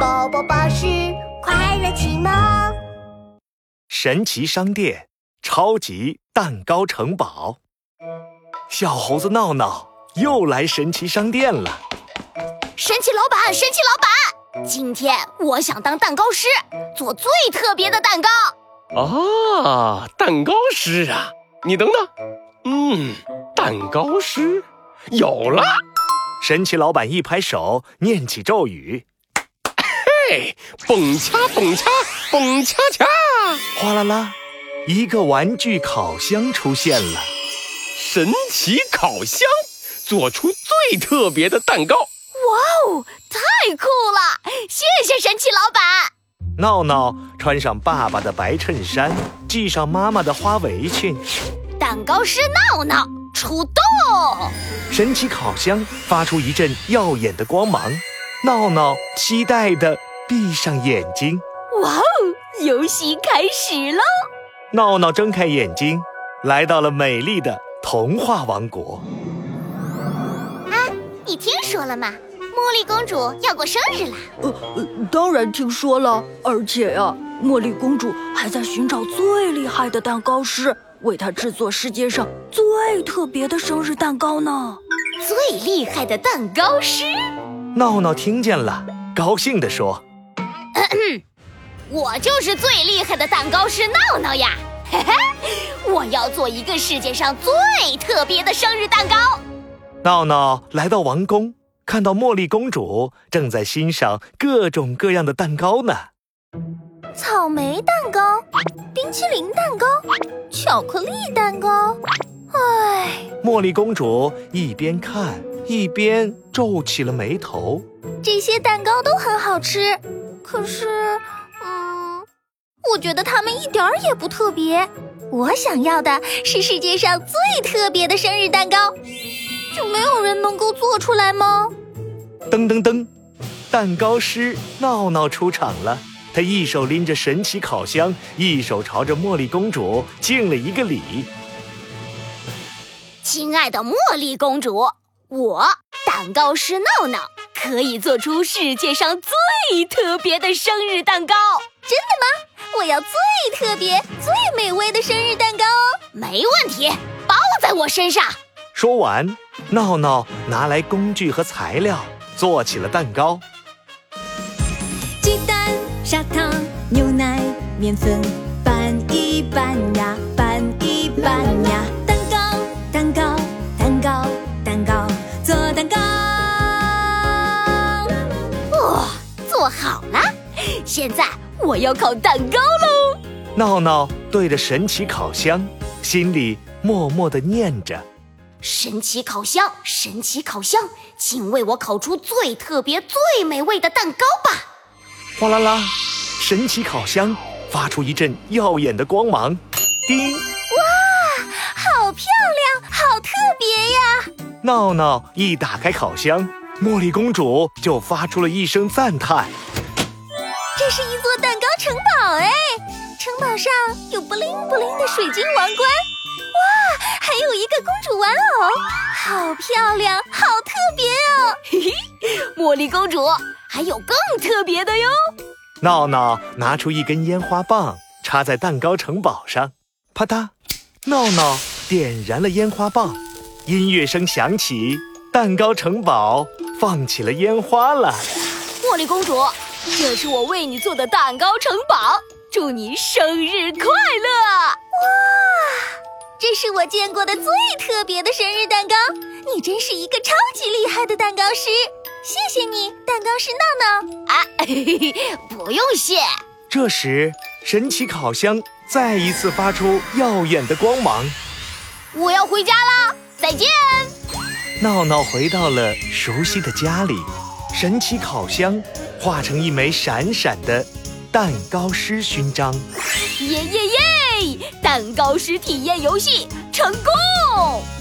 宝宝巴士快乐启蒙。神奇商店超级蛋糕城堡，小猴子闹闹又来神奇商店了。神奇老板，神奇老板，今天我想当蛋糕师，做最特别的蛋糕。啊，蛋糕师啊！你等等，嗯，蛋糕师有了。神奇老板一拍手，念起咒语：“嘿，蹦恰蹦恰蹦恰恰！”哗啦啦，一个玩具烤箱出现了。神奇烤箱，做出最特别的蛋糕。哇哦，太酷了！谢谢神奇老板。闹闹穿上爸爸的白衬衫，系上妈妈的花围裙。蛋糕师闹闹出动！神奇烤箱发出一阵耀眼的光芒，闹闹期待地闭上眼睛。哇哦，游戏开始喽！闹闹睁开眼睛，来到了美丽的童话王国。啊，你听说了吗？茉莉公主要过生日啦！呃，当然听说了，而且呀，茉莉公主还在寻找最厉害的蛋糕师，为她制作世界上最特别的生日蛋糕呢。最厉害的蛋糕师，闹闹听见了，高兴地说：“ 我就是最厉害的蛋糕师闹闹呀！嘿嘿，我要做一个世界上最特别的生日蛋糕。”闹闹来到王宫。看到茉莉公主正在欣赏各种各样的蛋糕呢，草莓蛋糕、冰淇淋蛋糕、巧克力蛋糕。唉，茉莉公主一边看一边皱起了眉头。这些蛋糕都很好吃，可是，嗯，我觉得他们一点儿也不特别。我想要的是世界上最特别的生日蛋糕，就没有人能够做出来吗？噔噔噔，蛋糕师闹闹出场了。他一手拎着神奇烤箱，一手朝着茉莉公主敬了一个礼。亲爱的茉莉公主，我蛋糕师闹闹可以做出世界上最特别的生日蛋糕。真的吗？我要最特别、最美味的生日蛋糕哦！没问题，包在我身上。说完，闹闹拿来工具和材料。做起了蛋糕，鸡蛋、砂糖、牛奶、面粉，拌一拌呀，拌一拌呀，现在我要烤蛋糕喽。闹闹对着神奇烤箱，心里默默的念着。神奇烤箱，神奇烤箱，请为我烤出最特别、最美味的蛋糕吧！哗啦啦，神奇烤箱发出一阵耀眼的光芒，叮！哇，好漂亮，好特别呀！闹闹一打开烤箱，茉莉公主就发出了一声赞叹：“这是一座蛋糕城堡哎！城堡上有布灵布灵的水晶王冠。”哇，还有一个公主玩偶，好漂亮，好特别哦！嘿嘿，茉莉公主还有更特别的哟。闹闹拿出一根烟花棒，插在蛋糕城堡上，啪嗒，闹闹点燃了烟花棒，音乐声响起，蛋糕城堡放起了烟花了。茉莉公主，这是我为你做的蛋糕城堡，祝你生日快乐！哇！这是我见过的最特别的生日蛋糕，你真是一个超级厉害的蛋糕师，谢谢你，蛋糕师闹闹啊！不用谢。这时，神奇烤箱再一次发出耀眼的光芒。我要回家啦，再见。闹闹回到了熟悉的家里，神奇烤箱化成一枚闪闪的蛋糕师勋章。耶耶耶！蛋糕师体验游戏成功。